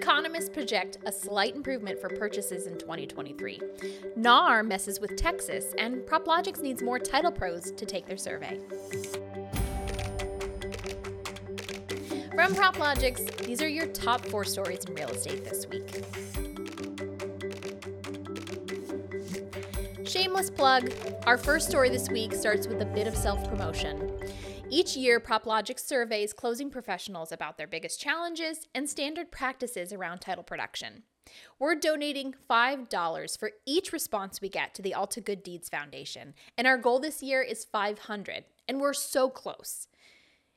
Economists project a slight improvement for purchases in 2023. NAR messes with Texas, and PropLogix needs more title pros to take their survey. From PropLogix, these are your top four stories in real estate this week. Shameless plug. Our first story this week starts with a bit of self promotion. Each year, PropLogix surveys closing professionals about their biggest challenges and standard practices around title production. We're donating $5 for each response we get to the Alta Good Deeds Foundation, and our goal this year is 500, and we're so close.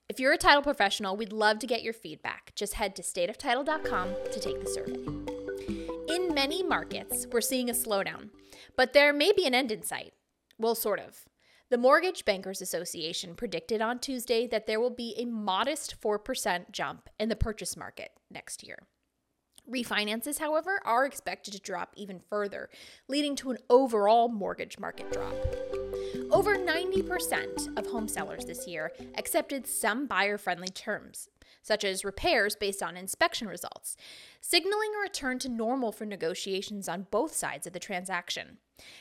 If you're a title professional, we'd love to get your feedback. Just head to stateoftitle.com to take the survey. In many markets, we're seeing a slowdown. But there may be an end in sight. Well, sort of. The Mortgage Bankers Association predicted on Tuesday that there will be a modest 4% jump in the purchase market next year. Refinances, however, are expected to drop even further, leading to an overall mortgage market drop. Over 90% of home sellers this year accepted some buyer friendly terms, such as repairs based on inspection results, signaling a return to normal for negotiations on both sides of the transaction.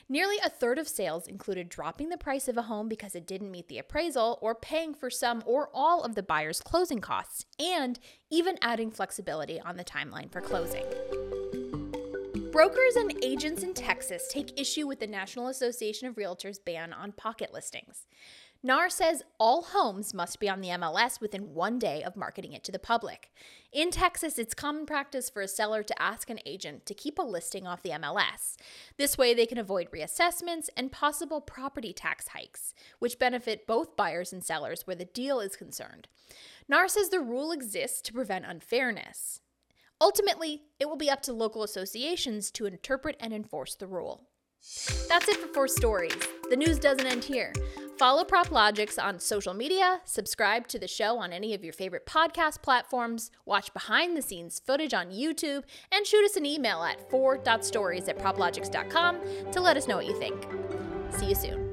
Nearly a third of sales included dropping the price of a home because it didn't meet the appraisal or paying for some or all of the buyer's closing costs, and even adding flexibility on the timeline for closing. Brokers and agents in Texas take issue with the National Association of Realtors ban on pocket listings. NAR says all homes must be on the MLS within one day of marketing it to the public. In Texas, it's common practice for a seller to ask an agent to keep a listing off the MLS. This way, they can avoid reassessments and possible property tax hikes, which benefit both buyers and sellers where the deal is concerned. NAR says the rule exists to prevent unfairness. Ultimately, it will be up to local associations to interpret and enforce the rule. That's it for Four Stories. The news doesn't end here. Follow PropLogix on social media, subscribe to the show on any of your favorite podcast platforms, watch behind the scenes footage on YouTube, and shoot us an email at 4.stories at proplogix.com to let us know what you think. See you soon.